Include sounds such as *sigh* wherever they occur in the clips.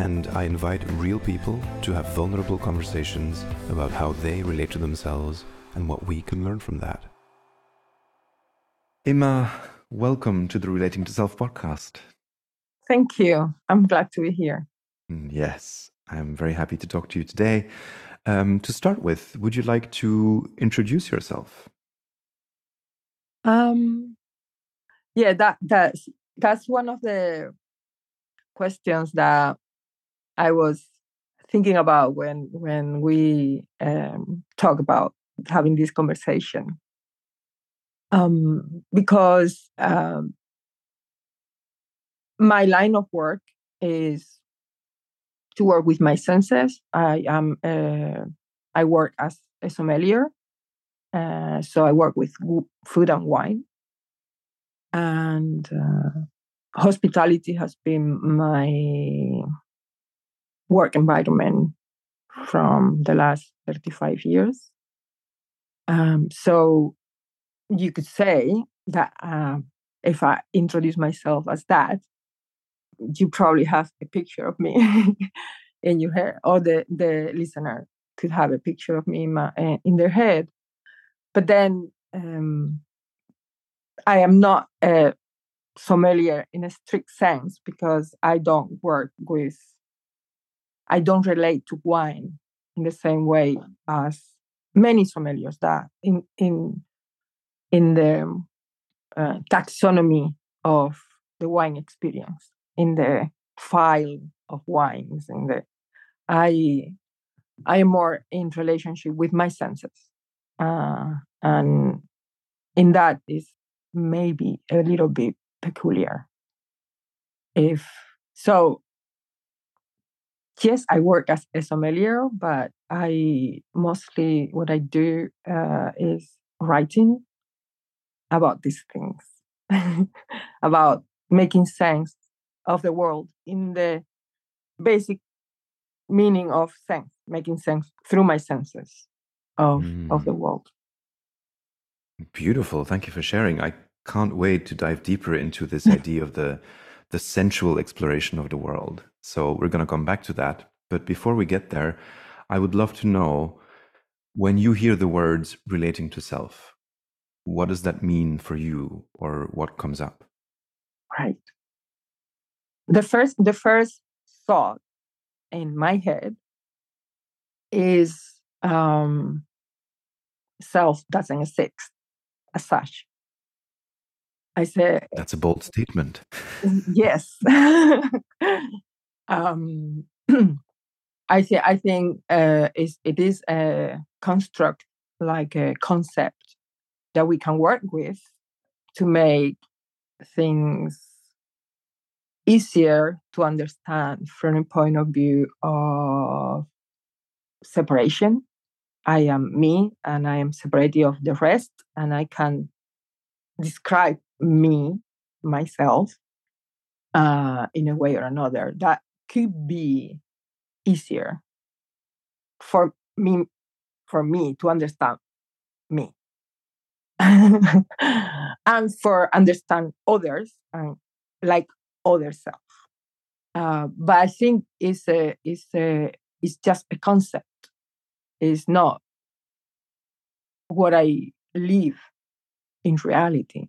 and I invite real people to have vulnerable conversations about how they relate to themselves and what we can learn from that. Imma, welcome to the Relating to Self podcast. Thank you. I'm glad to be here. Mm, yes, I'm very happy to talk to you today. Um, to start with, would you like to introduce yourself? Um, yeah, that that's that's one of the questions that I was thinking about when when we um, talk about having this conversation. Um, because um, my line of work is to work with my senses. I am uh, I work as a sommelier, uh, so I work with food and wine, and uh, hospitality has been my work environment from the last 35 years. Um, so you could say that uh, if I introduce myself as that, you probably have a picture of me *laughs* in your head, or the, the listener could have a picture of me in, my, uh, in their head. But then um, I am not a sommelier in a strict sense because I don't work with, I don't relate to wine in the same way as many sommeliers that in in in the uh, taxonomy of the wine experience, in the file of wines, in the I I am more in relationship with my senses, uh, and in that is maybe a little bit peculiar. If so, yes, I work as a sommelier, but I mostly what I do uh, is writing about these things, *laughs* about making sense of the world in the basic meaning of sense, making sense through my senses of mm. of the mm. world. Beautiful. Thank you for sharing. I can't wait to dive deeper into this *laughs* idea of the the sensual exploration of the world. So we're going to come back to that. But before we get there, I would love to know when you hear the words relating to self, what does that mean for you or what comes up? Right. The first the first thought in my head is um self doesn't exist as such. I said That's a bold statement. yes. *laughs* *laughs* um, *clears throat* I say I think uh, it is a construct like a concept that we can work with to make things easier to understand from a point of view of separation. I am me and I am separated of the rest, and I can describe me, myself, uh, in a way or another. That could be easier for me, for me to understand me, *laughs* and for understand others and like other self. Uh, but I think it's a it's a it's just a concept. It's not what I live in reality.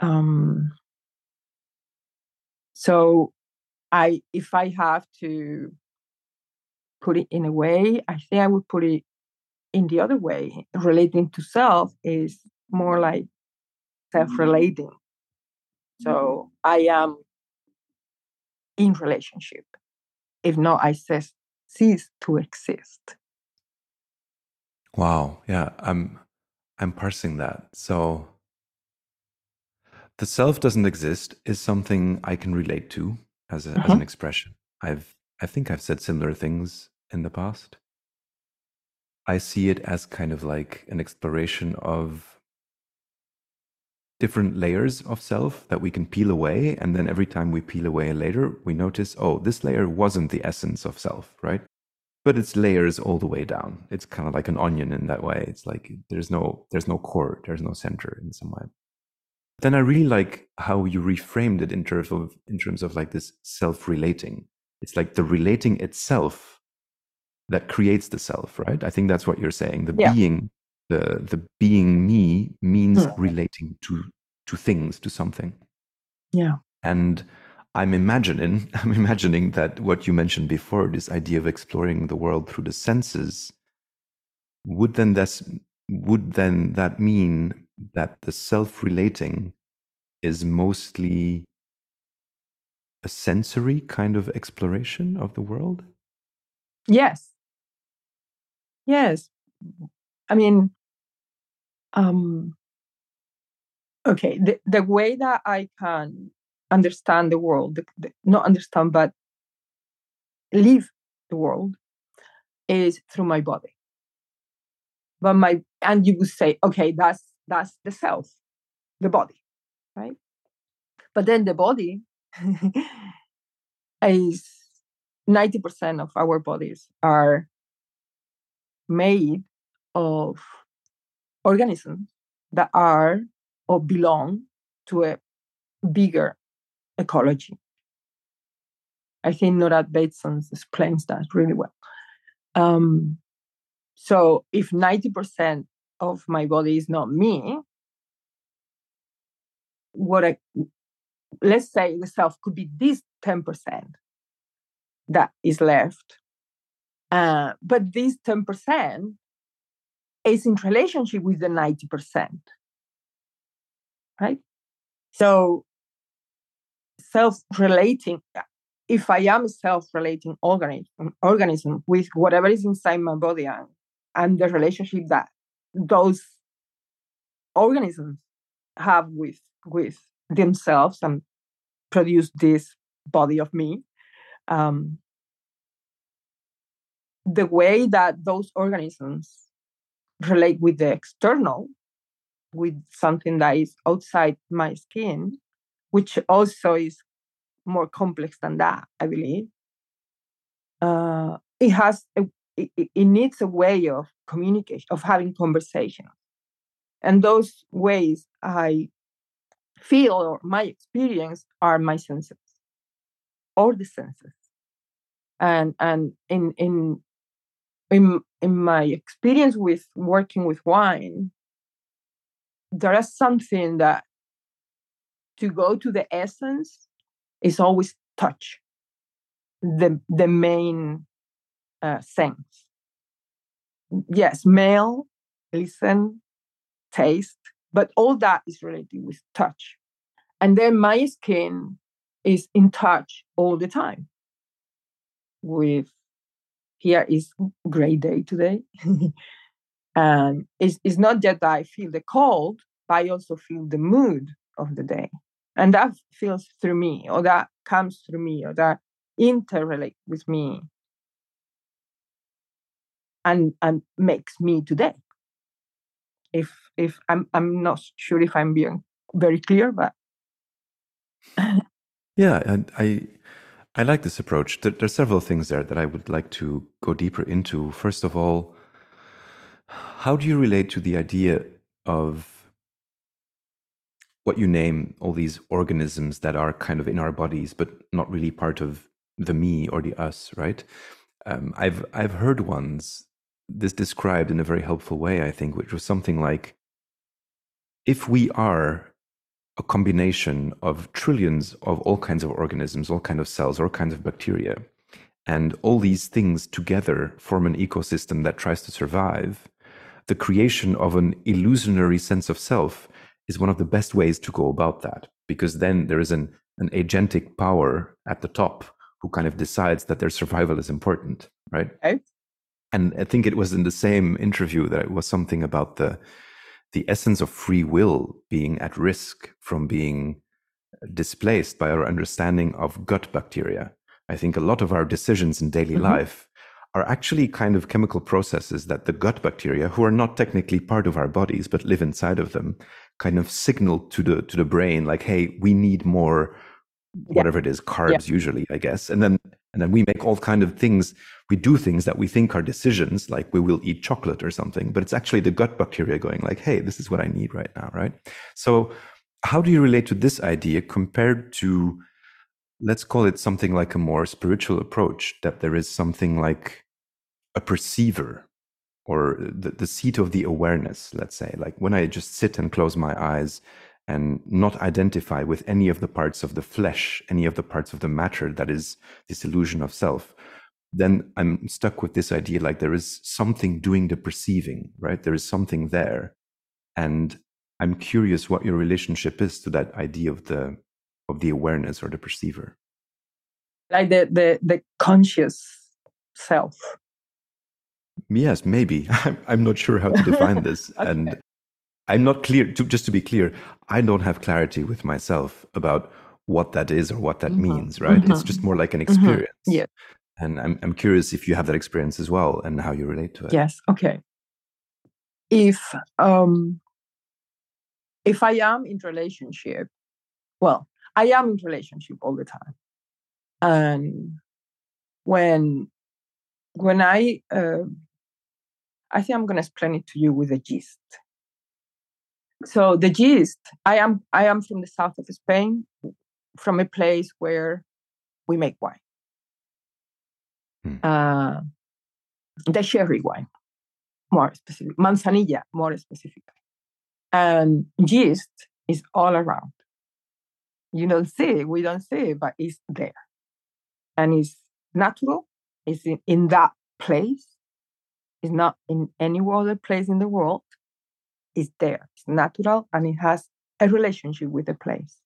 Um, so I if I have to put it in a way, I think I would put it in the other way. Relating to self is more like mm-hmm. self-relating. Mm-hmm. So I am in relationship. If not, I cease, cease to exist. Wow. Yeah, I'm I'm parsing that. So the self doesn't exist is something I can relate to as, a, uh-huh. as an uh-huh. expression. I've I think I've said similar things in the past. I see it as kind of like an exploration of different layers of self that we can peel away. And then every time we peel away a layer, we notice, oh, this layer wasn't the essence of self, right? But it's layers all the way down. It's kind of like an onion in that way. It's like there's no there's no core, there's no center in some way. Then I really like how you reframed it in terms of in terms of like this self-relating. It's like the relating itself that creates the self, right? I think that's what you're saying. The yeah. being the the being me means mm. relating to to things to something yeah and i'm imagining *laughs* i'm imagining that what you mentioned before this idea of exploring the world through the senses would then this would then that mean that the self relating is mostly a sensory kind of exploration of the world? Yes. Yes. I mean, um, okay, the, the way that I can understand the world, the, the, not understand, but live the world is through my body. But my, and you would say, okay, that's, that's the self, the body, right? But then the body *laughs* is 90% of our bodies are made of organisms that are or belong to a bigger ecology. I think Nora Bateson explains that really well. Um, so if 90% of my body is not me, what I let's say the self could be this 10% that is left. Uh, but this 10% is in relationship with the 90%. Right? So self relating, if I am self relating organism, organism with whatever is inside my body and, and the relationship that those organisms have with with themselves and produce this body of me um, the way that those organisms relate with the external, with something that is outside my skin, which also is more complex than that, I believe. Uh, it has a, it, it needs a way of communication, of having conversation. and those ways I feel or my experience are my senses, or the senses, and and in in in in my experience with working with wine, there is something that to go to the essence is always touch, the the main uh, sense. Yes, smell, listen, taste, but all that is related with touch. And then my skin is in touch all the time with here is great day today. *laughs* and it's, it's not that I feel the cold, but I also feel the mood of the day. And that feels through me, or that comes through me, or that interrelate with me and and makes me today. If if I'm I'm not sure if I'm being very clear, but yeah, and I I like this approach. There, there, are several things there that I would like to go deeper into. First of all, how do you relate to the idea of what you name all these organisms that are kind of in our bodies, but not really part of the me or the us, right? Um, I've I've heard once this described in a very helpful way, I think, which was something like, if we are a combination of trillions of all kinds of organisms, all kinds of cells, all kinds of bacteria. And all these things together form an ecosystem that tries to survive. The creation of an illusionary sense of self is one of the best ways to go about that, because then there is an, an agentic power at the top who kind of decides that their survival is important, right? Okay. And I think it was in the same interview that it was something about the the essence of free will being at risk from being displaced by our understanding of gut bacteria. I think a lot of our decisions in daily mm-hmm. life are actually kind of chemical processes that the gut bacteria, who are not technically part of our bodies but live inside of them, kind of signal to the to the brain like, "Hey, we need more." whatever yeah. it is carbs yeah. usually i guess and then and then we make all kind of things we do things that we think are decisions like we will eat chocolate or something but it's actually the gut bacteria going like hey this is what i need right now right? So how do you relate to this idea compared to let's call it something like a more spiritual approach that there is something like a perceiver or the, the seat of the awareness let's say? Like when i just sit and close my eyes and not identify with any of the parts of the flesh any of the parts of the matter that is this illusion of self then i'm stuck with this idea like there is something doing the perceiving right? There is something there. And i'm curious what your relationship is to that idea of the of the awareness or the perceiver. Like the the, the conscious self. Yes maybe. I'm, *laughs* I'm not sure how to define this. *laughs* Okay. and i'm not clear to, just to be clear i don't have clarity with myself about what that is or what that mm-hmm. means right mm-hmm. it's just more like an mm-hmm. experience mm-hmm. yeah and I'm, I'm curious if you have that experience as well and how you relate to it yes okay if um if i am in relationship well i am in relationship all the time and when when i uh, i think i'm going to explain it to you with a gist so the gist i am i am from the south of spain from a place where we make wine. Hmm. uh, the sherry wine more specific manzanilla more specifically and yeast is all around. You don't see it we don't see it but it's there. And it's natural it's in, in that place. It's not in any other place in the world is there. It's natural and it has a relationship with the place.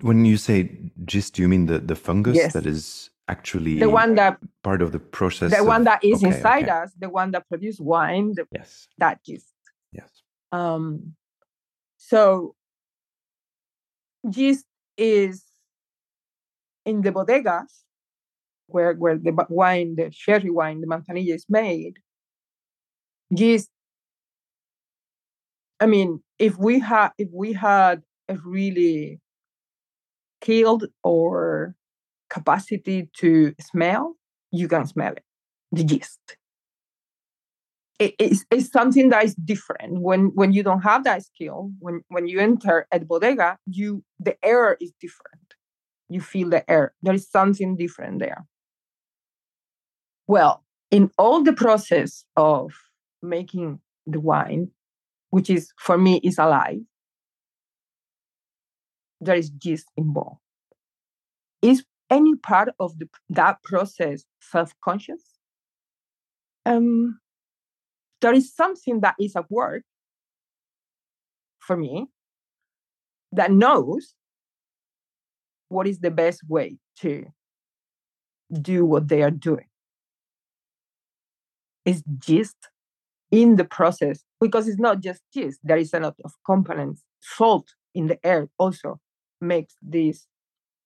When you say gist, do you mean the, the fungus yes. that is actually the one that part of the process? The of, one that is okay, inside okay. us, the one that produces wine, the, yes. that gist. Yes. Um, so gist is in the bodegas where where the wine, the sherry wine, the manzanilla is made. Gist I mean, if we had if we had a really skilled or capacity to smell, you can smell it. The yeast. It, it's, it's something that is different when when you don't have that skill. When when you enter at bodega, you the air is different. You feel the air. There is something different there. Well, in all the process of making the wine, which is for me is alive, there is gist involved. Is any part of the, that process self-conscious? Um, there is something that is at work for me that knows what is the best way to do what they are doing. Is gist in the process because it's not just cheese there is a lot of components. Salt in the air also makes this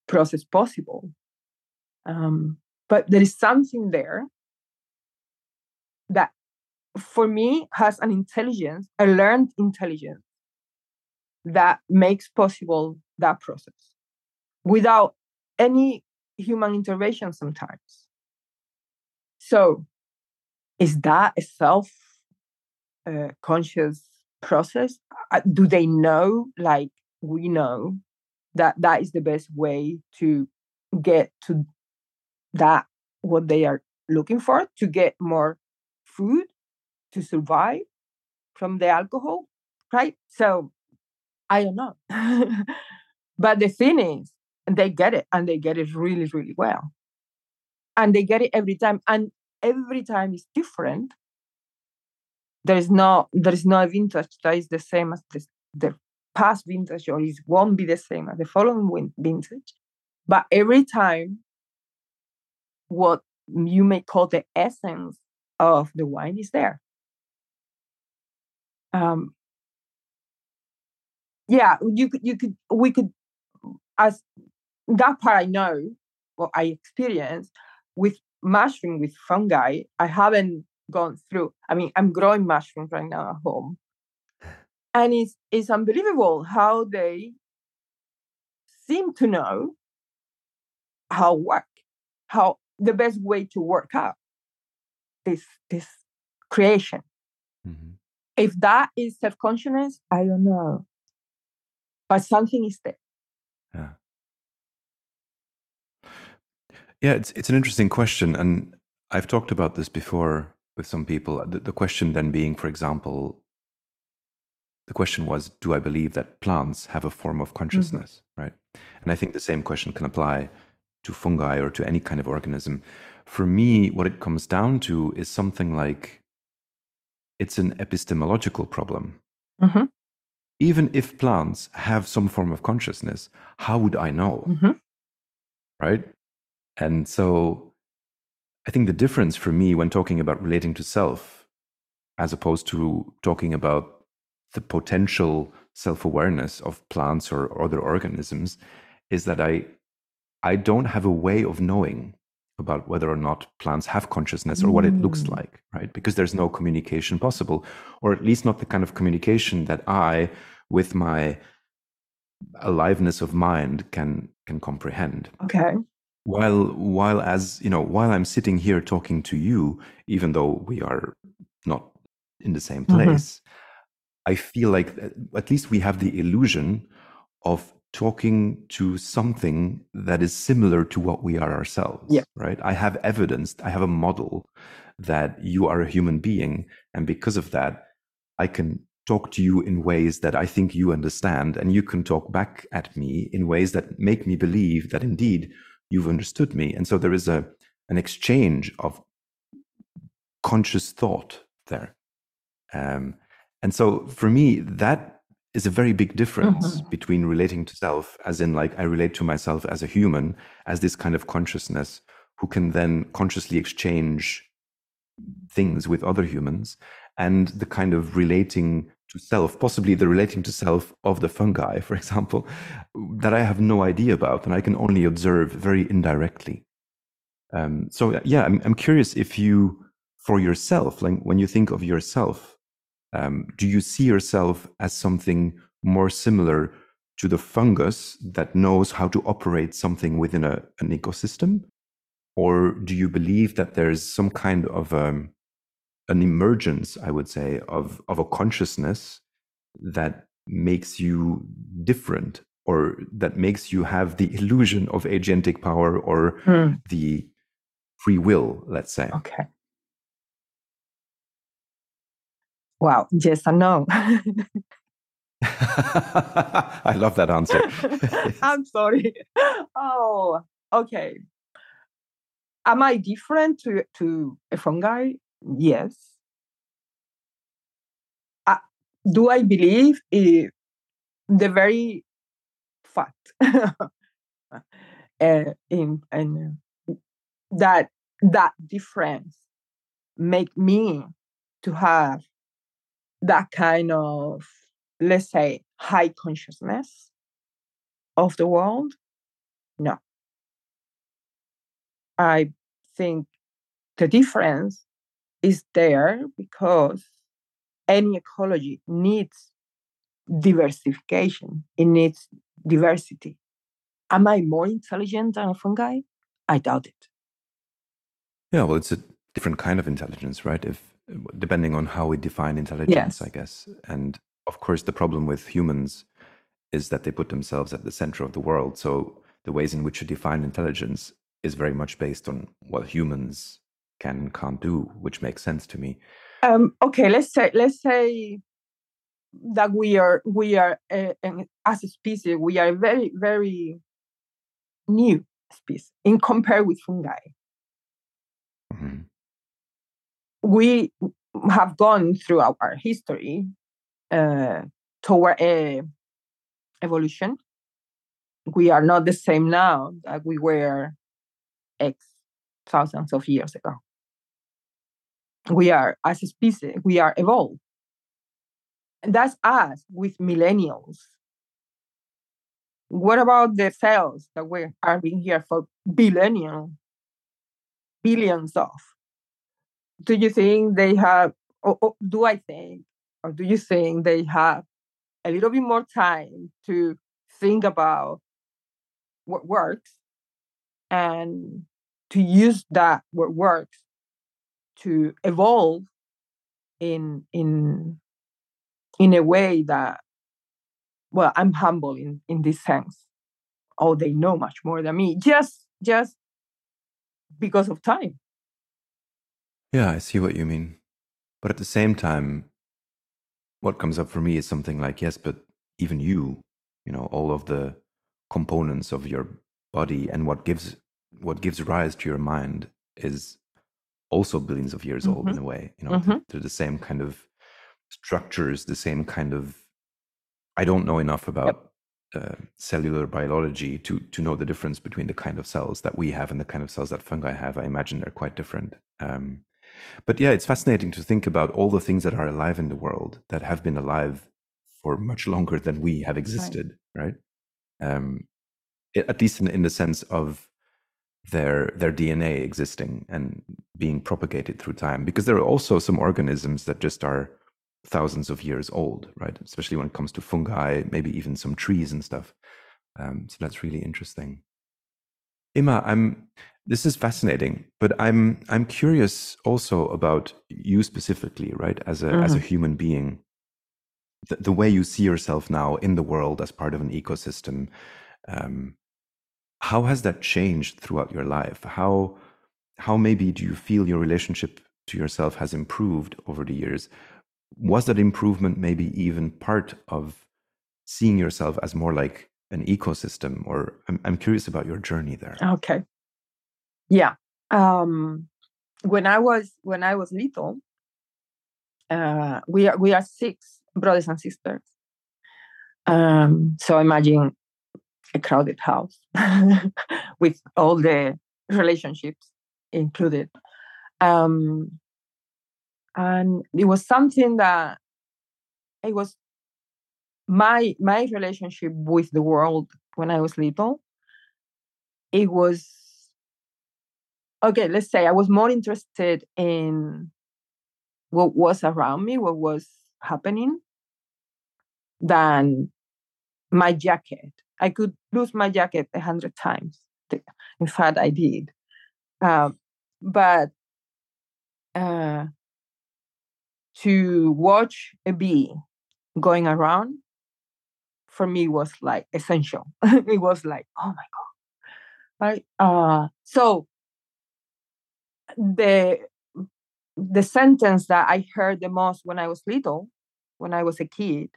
process possible. Um, but there is something there that for me has an intelligence a learned intelligence that makes possible that process without any human intervention sometimes. So is that a self uh, conscious process uh, do they know like we know that that is the best way to get to that what they are looking for to get more food to survive from the alcohol right? So i don't know. *laughs* But the thing is they get it and they get it really really well. And they get it every time and every time is different there is no there is no vintage that is the same as the, the past vintage or it won't be the same as the following vintage but every time what you may call the essence of the wine is there um yeah you could you could we could as that part i know what I experienced with mushroom with fungi. I haven't gone through. I mean, I'm growing mushrooms right now at home, and it's it's unbelievable how they seem to know how work, how the best way to work out this this creation. Mm-hmm. If that is self consciousness, I don't know, but something is there. Yeah. Yeah, it's it's an interesting question, and I've talked about this before with some people. The, the question then being, for example, the question was, do I believe that plants have a form of mm-hmm. consciousness, mm-hmm. right? And I think the same question can apply to fungi or to any kind of organism. For me, what it comes down to is something like it's an epistemological problem. Mm-hmm. Even if plants have some form of consciousness, how would I know? Mm-hmm. Right? And so I think the difference for me when talking about relating to self, as opposed to talking about the potential self awareness of plants or other organisms, is that I, I don't have a way of knowing about whether or not plants have consciousness or what it looks mm. like, right? Because there's no communication possible, or at least not the kind of communication that I, with my aliveness of mind, can can comprehend. Okay while while as you know while i'm sitting here talking to you even though we are not in the same mm-hmm. place mm-hmm. i feel like uh, at least we have the illusion of talking to something that is similar to what we are ourselves yeah. right i have evidence i have a model that you are a human being and because of that i can talk to you in ways that i think you understand and you can talk back at me in ways that make me believe that indeed you've understood me. And so there is a an exchange of conscious thought there. Um, and so for me, that is a very big difference mm-hmm. between relating to self, as in like I relate to myself as a human, as this kind of consciousness who can then consciously exchange things with other humans, and the kind of relating to self, possibly the relating to self of the fungi, for example, that I have no idea about and I can only observe very indirectly. Um, so yeah, I'm, I'm curious if you, for yourself, like when you think of yourself, um, do you see yourself as something more similar to the fungus that knows how to operate something within a, an ecosystem? Or do you believe that there's some kind of um, an emergence, I would say, of of a consciousness that makes you different or that makes you have the illusion of agentic power or hmm. the free will, let's say. Okay. Wow, yes and no. *laughs* *laughs* I love that answer. *laughs* I'm sorry. Oh, okay. Am I different to, to a fungi? Yes. Uh, do I believe in the very fact uh, *laughs* in, in that that difference make me to have that kind of let's say high consciousness of the world no i think the difference is there because any ecology needs diversification, it needs diversity. Am I more intelligent than a fungi? I doubt it. Yeah, well, it's a different kind of intelligence, right? If depending on how we define intelligence, yes. I guess. And of course, the problem with humans is that they put themselves at the center of the world. So the ways in which you define intelligence is very much based on what humans can can't do, which makes sense to me. Um, okay, let's say let's say that we are we are uh, as a species we are very very new species in compare with fungi. Mm-hmm. We have gone throughout our history uh, toward a evolution. We are not the same now that we were X thousands of years ago we are as a species we are evolved and that's us with millennials what about the cells that we are being here for billion, billions of? Do you think they have, or, or do I think, or do you think they have a little bit more time to think about what works and to use that what works to evolve in in in a way that well i'm humble in in this sense. Oh they know much more than me just just because of time. Yeah i see what you mean. But at the same time what comes up for me is something like yes but even you you know all of the components of your body and what gives what gives rise to your mind is also billions of years mm-hmm. old in a way you know mm-hmm. they're the same kind of structures the same kind of I don't know enough about yep. uh, cellular biology to to know the difference between the kind of cells that we have and the kind of cells that fungi have. I imagine they're quite different. Um, but yeah, it's fascinating to think about all the things that are alive in the world that have been alive for much longer than we have existed, right? right? Um, at least in, in the sense of their their DNA existing and being propagated through time. Because there are also some organisms that just are thousands of years old, right? Especially when it comes to fungi, maybe even some trees and stuff. Um, so that's really interesting. Imma, I'm. This is fascinating, but I'm I'm curious also about you specifically, right? As a mm-hmm. as a mm-hmm. human being, the, the, way you see yourself now in the world as part of an ecosystem. Um, how has that changed throughout your life? How how maybe do you feel your relationship to yourself has improved over the years? was that improvement maybe even part of seeing yourself as more like an ecosystem or i'm, I'm curious about your journey there okay yeah um when i was when i was little uh we are we are six brothers and sisters um so imagine a crowded house *laughs* with all the relationships included um and it was something that it was my my relationship with the world when I was little. It was okay. Let's say I was more interested in what was around me, what was happening, than my jacket. I could lose my jacket a hundred times. In fact, I did. Uh, but uh, to watch a bee going around for me was like essential. *laughs* it was like, oh my god, right? Uh, so the the sentence that I heard the most when I was little, when I was a kid,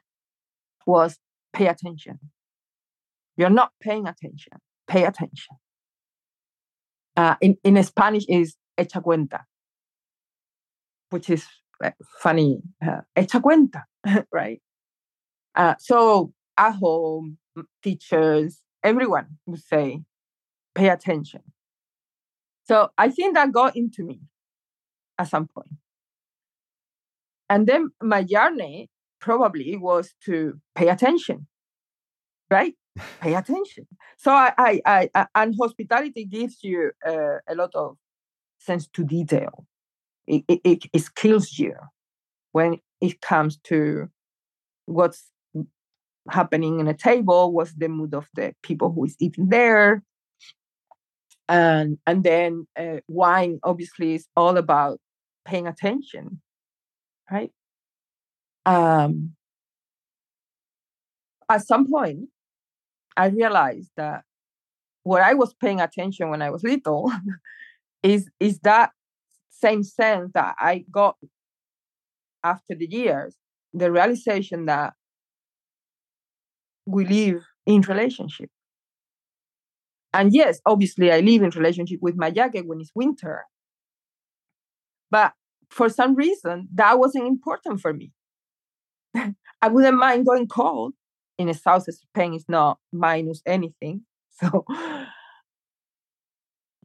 was pay attention. You're not paying attention. Pay attention. Uh, in, in Spanish is echa cuenta, which is Eh, funny, uh, echa cuenta, *laughs* right? Uh, so at home, teachers, everyone would say, pay attention. So I think that got into me at some point. And then my journey probably was to pay attention, right? Pay attention. So I, I, I, and hospitality gives you uh, a lot of sense to detail it, it, it skills you when it comes to what's happening in a table, what's the mood of the people who is eating there. And and then uh, wine obviously is all about paying attention, right? Um, at some point, I realized that what I was paying attention when I was little *laughs* is is that same sense that I got after the years, the realization that we live in relationship. And yes, obviously I live in relationship with my jacket when it's winter. But for some reason, that wasn't important for me. *laughs* I wouldn't mind going cold. In the south of Spain, is not minus anything. *laughs* So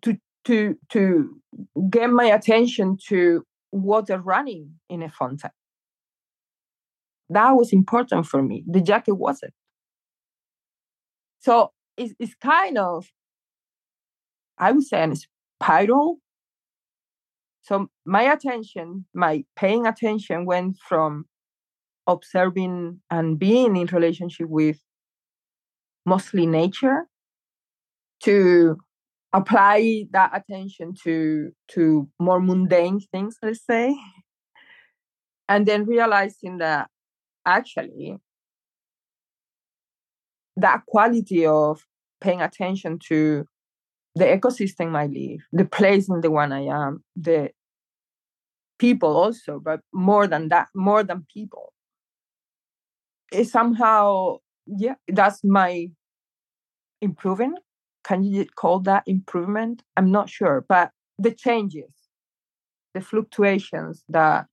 to to to get my attention to water running in a fountain. That was important for me. The jacket wasn't. so it's, it's kind of i would say an spiral so my attention my paying attention went from observing and being in relationship with mostly nature to apply that attention to to more mundane things let's say and then realizing that actually that quality of paying attention to the ecosystem I live, the place in the one I am, the people also, but more than that, more than people. Somehow, yeah, that's my improving can you call that improvement? I'm not sure, but the changes, the fluctuations that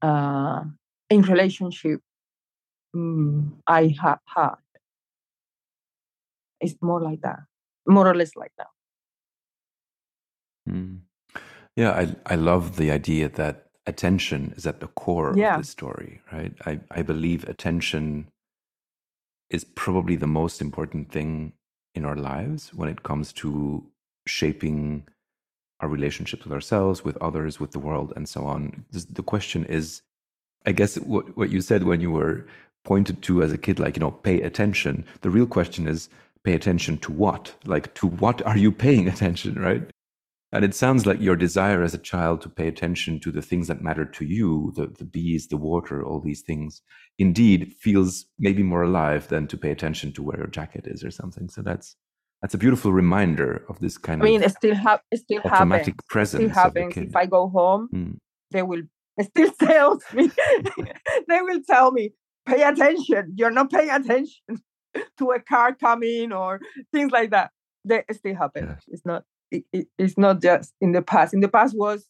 uh, in relationship um, I have had, it's more like that, more or less like that. Mm. Yeah, I I love the idea that attention is at the core yeah. of the story, right? I, I believe attention is probably the most important thing in our lives when it comes to shaping our relationships with ourselves, with others, with the world, and so on. The question is, I guess, what, what you said when you were pointed to as a kid, like, you know, pay attention. The real question is, pay attention to what? Like, to what are you paying *laughs* attention, right? And it sounds like your desire as a child to pay attention to the things that matter to you, the, the bees, the water, all these things, indeed feels maybe more alive than to pay attention to where your jacket is or something. So that's that's a beautiful reminder of this kind of I mean, it still, ha- it still automatic happens. presence. It still happens. If I go home, mm. they will still *laughs* tell me. *laughs* they will tell me, pay attention. You're not paying attention *laughs* to a car coming or things like that. They still happen. Yes. It's not it, it, it's not just in the past. In the past was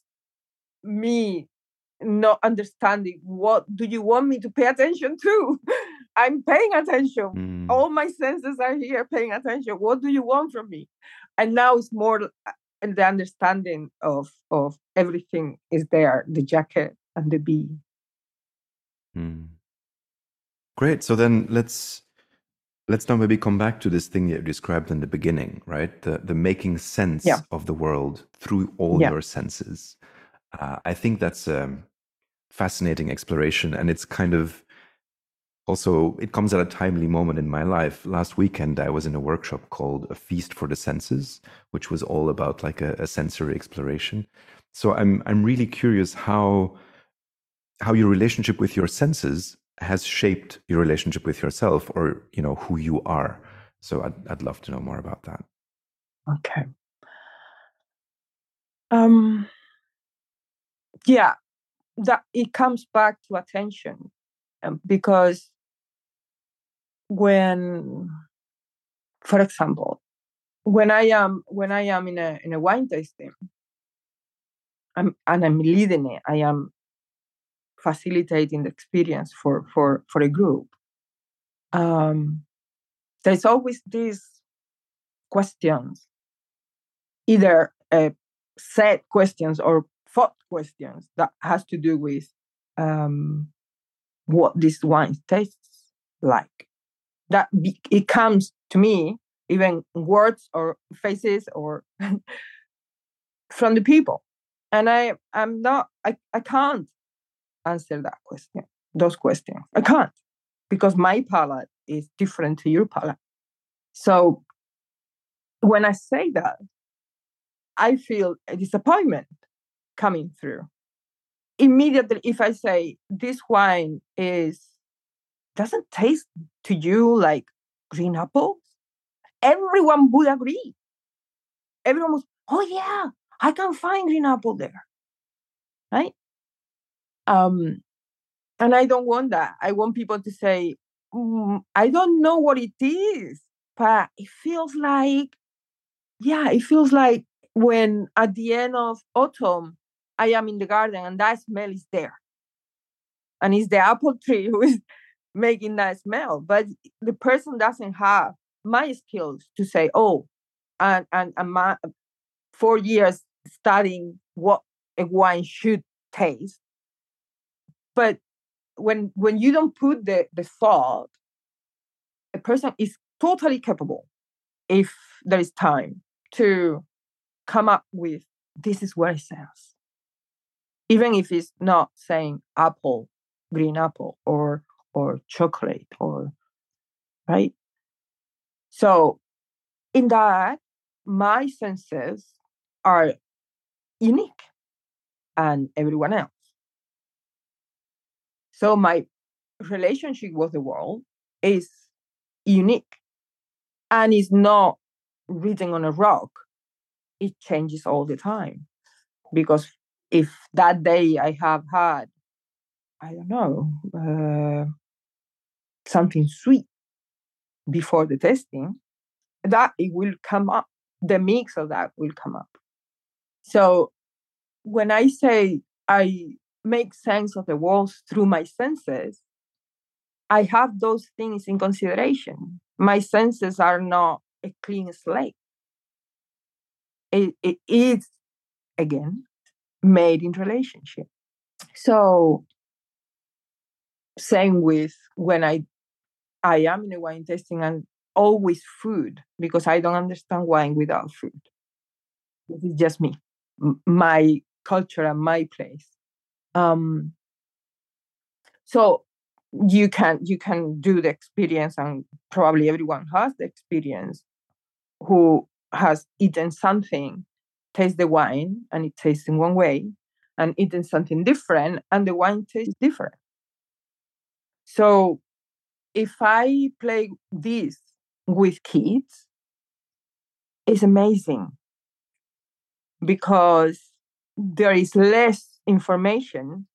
me not understanding what do you want me to pay attention to *laughs* i'm paying attention mm. all my senses are here paying attention what do you want from me and now it's more uh, the understanding of of everything is there the jacket and the bee mm. great so then let's let's now maybe come back to this thing you described in the beginning, right? The the making sense yeah. of the world through all yeah. your senses. Uh, I think that's a fascinating exploration, and it's kind of also it comes at a timely moment in my life. Last weekend, I was in a workshop called "A Feast for the Senses," which was all about like a, a sensory exploration. So I'm I'm really curious how how your relationship with your senses has shaped your relationship with yourself or you know who you are. So i'd, I'd love to know more about that. Okay. Um yeah that it comes back to attention um, because when for example when i am when i am in a in a wine tasting I'm, and i'm leading it i am facilitating the experience for for for a group. Um, there's always these questions. Either uh, set questions or thought questions that has to do with um, what this wine tastes like. That be, it comes to me even words or faces or *laughs* from the people. And i i'm not i, I can't answer that question, those questions. I can't because my palate is different to your palate. So when I say that, I feel a disappointment coming through. Immediately, if I say this wine is doesn't taste to you like green apples, everyone would agree. Everyone was, oh yeah, I can find green apple there. Right? Um, and I don't want that. I want people to say, mm, I don't know what it is, but it feels like, yeah, it feels like when at the end of autumn, I am in the garden and that smell is there. And it's the apple *laughs* tree who is making that smell. But the person doesn't have my skills to say, oh, and, and, and my four years studying what a wine should taste but when when you don't put the the thought a person is totally capable if there is time to come up with this is what it says. Even if it's not saying apple green apple or or chocolate or right? So in that my senses are unique and everyone else so my relationship with the world is unique and is not written on a rock. It changes all the time. Because if that day I have had, I don't know, uh, something sweet before the testing, that it will come up. The mix of that will come up. So when I say I make sense of the world through my senses, I have those things in consideration. My senses are not a clean slate. It, it is, again, made in relationship. So, same with when I I am in a wine tasting and always food because I don't understand wine without food. This is just me, my culture and my place. Um, so you can you can do the experience and probably everyone has the experience who has eaten something taste the wine and it tastes in one way and eaten something different and the wine tastes different. So if i play this with kids it's amazing because there is less information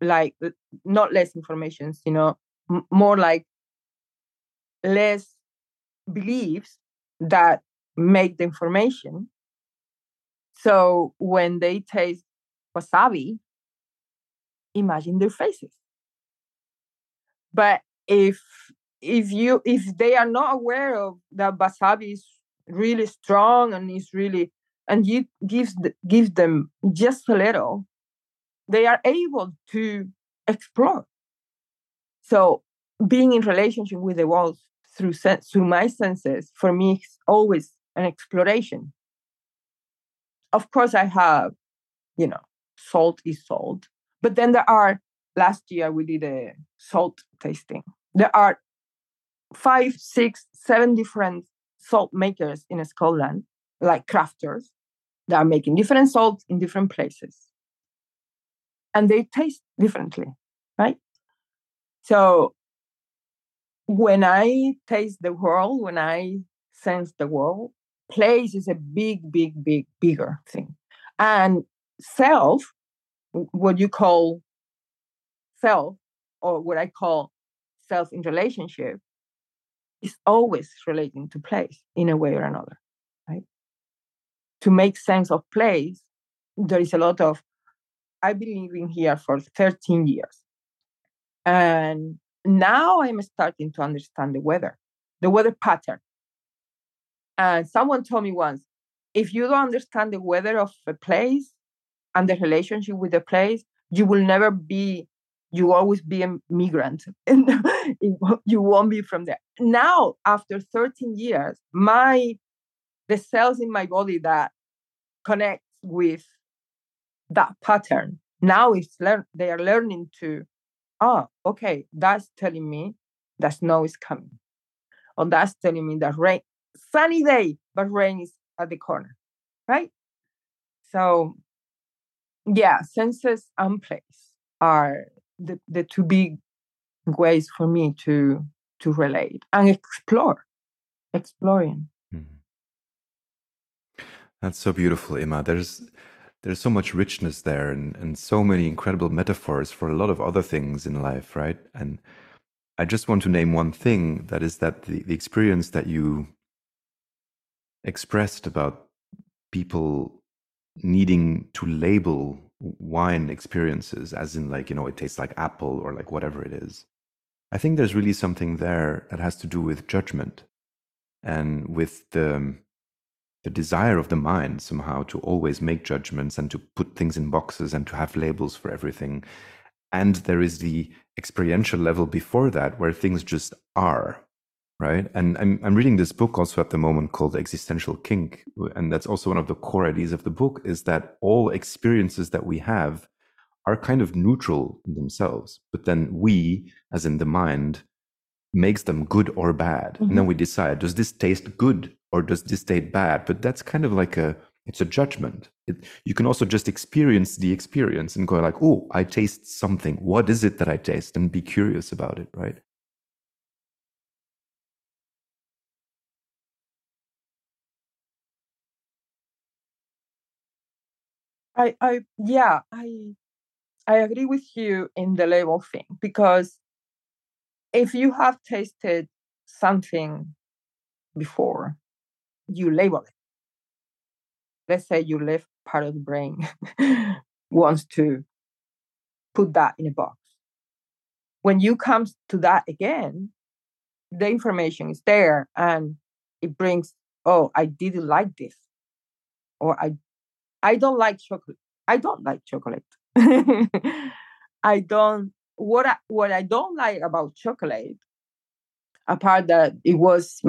like uh, not less information you know m- more like less beliefs that make the information. So when they taste wasabi imagine their faces. But if if you if they are not aware of that wasabi is really strong and is really and you gives the, give them just a little they are able to explore. So being in relationship with the world through through my senses for me is always an exploration. Of course, I have, you know, salt is salt, but then there are. Last year we did a salt tasting. There are five, six, seven different salt makers in Scotland, like crafters, that are making different salts in different places and they taste differently, right? So when I taste the world, when I sense the world, place is a big, big, big, bigger thing. And self, what you call self, or what I call self in relationship, is always relating to place in a way or another, right? To make sense of place, there is a lot of I've been living here for 13 years. And now I'm starting to understand the weather, the weather pattern. And someone told me once if you don't understand the weather of a place and the relationship with the place, you will never be, you always be a migrant *laughs* you won't be from there. Now, after 13 years, my, the cells in my body that connect with that pattern. Now it's learn they are learning to, oh, okay, that's telling me that snow is coming. Or that's telling me that rain, sunny day, but rain is at the corner. Right? So yeah, senses and place are the, the two big ways for me to to relate and explore. Exploring. Mm-hmm. That's so beautiful, Imma. There's there's so much richness there and, and so many incredible metaphors for a lot of other things in life, right? And I just want to name one thing that is that the, the experience that you expressed about people needing to label wine experiences as in like you know it tastes like apple or like whatever it is i think there's really something there that has to do with judgment and with the the desire of the mind somehow to always make judgments and to put things in boxes and to have labels for everything. And there is the experiential level before that where things just are. right? And I'm I'm reading this book also at the moment called Existential Kink, and that's also one of the core ideas of the book is that all experiences that we have are kind of neutral in themselves, but then we, as in the mind, makes them good or bad, mm-hmm. and then mm-hmm. we decide: does this taste good or does this taste bad? But that's kind of like a it's a judgment. It, you can also just experience the experience and go like, "Oh, I taste something. What is it that I taste?" and be curious about it, right? I, I, yeah, I, I agree with you in the label thing because if you have tasted something before, you label it. Let's say your left part of the brain *laughs* wants to put that in a box. When you come to that again, the information is there and it brings, oh, I didn't like this, or I I don't like chocolate. I don't like chocolate. *laughs* I don't what I, what I don't like about chocolate, apart that it was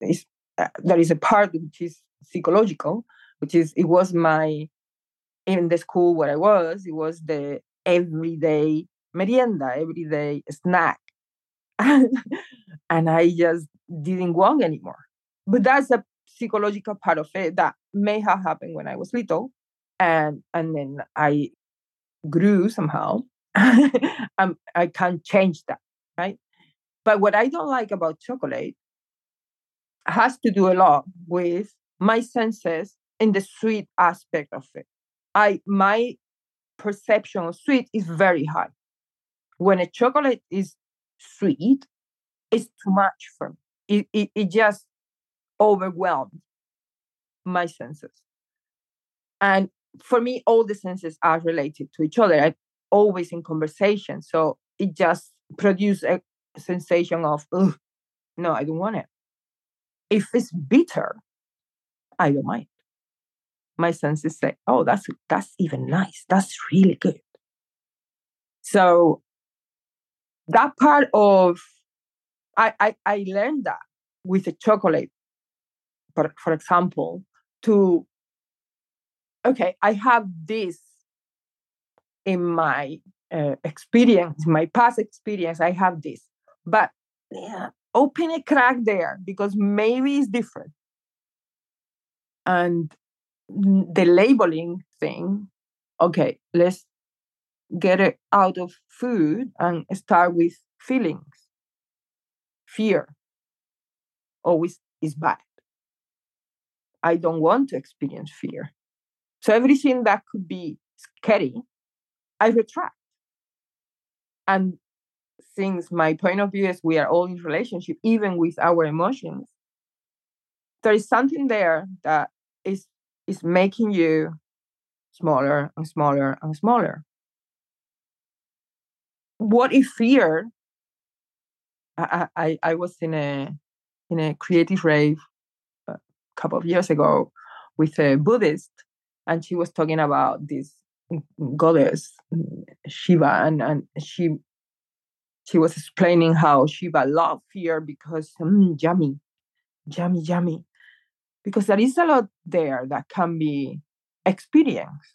is, uh, there is a part which is psychological, which is it was my in the school where I was, it was the everyday merienda, everyday snack, *laughs* and I just didn't want anymore. But that's a psychological part of it that may have happened when I was little, and and then I grew somehow. I'm, *laughs* I can't change that, right? But what I don't like about chocolate has to do a lot with my senses and the sweet aspect of it. I my perception of sweet is very high. When a chocolate is sweet, it's too much for me. It, it, it just overwhelms my senses. And for me, all the senses are related to each other. I'm always in conversation. So it just produces a sensation of, no, I don't want it. If it's bitter, I don't mind. My senses say, oh, that's that's even nice. That's really good. So that part of I I, I learned that with the chocolate, for, for example, to okay, I have this in my uh, experience, my past experience, I have this. But yeah, open a crack there because maybe it's different. And the labeling thing, okay, let's get it out of food and start with feelings. Fear always is bad. I don't want to experience fear. So everything that could be scary, I retract. And since my point of view is we are all in relationship, even with our emotions, there is something there that is is making you smaller and smaller and smaller. What if fear? I, I, I was in a in a creative rave a couple of years ago with a Buddhist and she was talking about this goddess Shiva, and and she she was explaining how Shiva loved fear because mm, yummy, yummy, yummy, because there is a lot there that can be experienced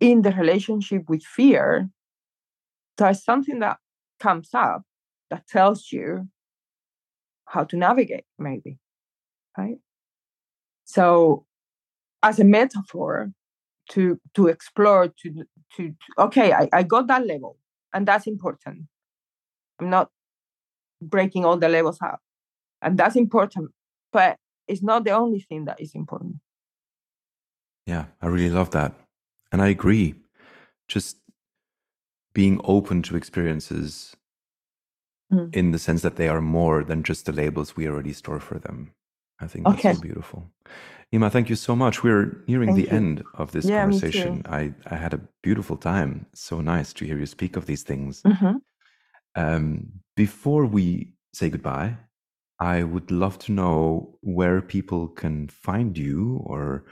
in the relationship with fear. There's something that comes up that tells you how to navigate, maybe, right? So as a metaphor to to explore to to, to okay I, I got that level and that's important i'm not breaking all the levels up and that's important but it's not the only thing that is important yeah i really love that and i agree just being open to experiences mm. in the sense that they are more than just the labels we already store for them i think that's okay. so beautiful Imma, thank you so much. We're nearing thank the you. end of this yeah, conversation. I, I had a beautiful time. So nice to hear you speak of these things. Mm-hmm. Um, before we say goodbye, I would love to know where people can find you or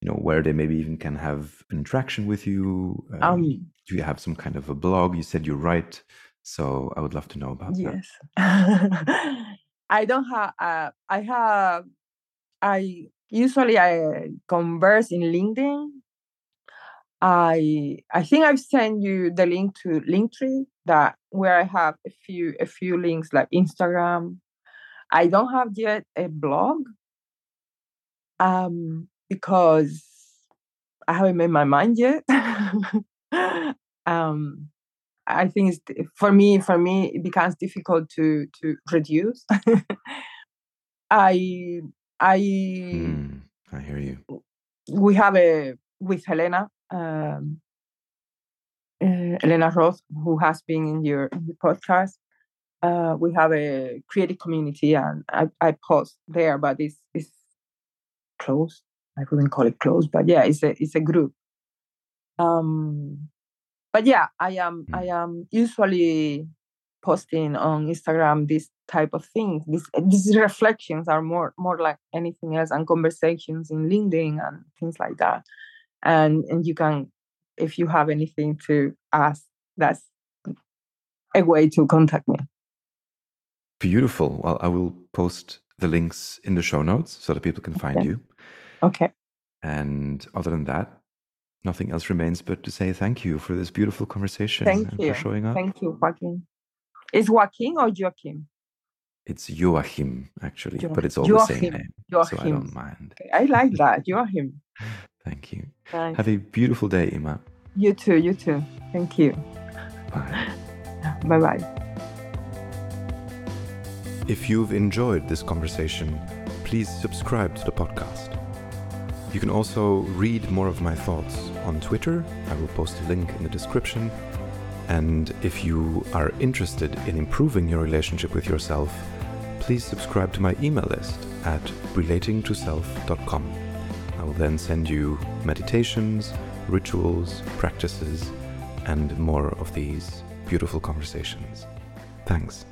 you know where they maybe even can have an interaction with you um, um, do you have some kind of a blog you said you write so i would love to know about yes. that *laughs* I don't have. Uh, I have. I usually I converse in LinkedIn. I I think I've sent you the link to Linktree that where I have a few a few links like Instagram. I don't have yet a blog um, because I haven't made my mind yet. *laughs* um, I think it's for me. For me, it becomes difficult to to reduce. *laughs* I I Mm, I hear you. we have a with Helena um, uh, Elena Roth, who has been in your, in your podcast. Uh, we have a creative community, and I, I post there, but it's it's closed. I wouldn't call it closed, but yeah, it's a it's a group. Um, but yeah, I am I am usually posting on Instagram this type of things. This these reflections are more more like anything else, and conversations in LinkedIn and things like that. And and you can, if you have anything to ask, that's a way to contact me. Beautiful. Well, I will post the links in the show notes so that people can find Okay. you. Okay. And other than that, nothing else remains but to say thank you for this beautiful conversation Thank and you. for showing up. Thank you, Joaquin. Is Joaquin or Joaquin? It's Joachim, actually, Jo- but it's all the same Joachim. name. So I don't mind. I like that. *laughs* Joachim. Thank you. Nice. Have a beautiful day, Imma. You too. You too. Thank you. Bye. Bye bye. If you've enjoyed this conversation, please subscribe to the podcast. You can also read more of my thoughts on Twitter. I will post a link in the description. And if you are interested in improving your relationship with yourself, please subscribe to my email list at relatingtoself.com. I will then send you meditations, rituals, practices, and more of these beautiful conversations. Thanks.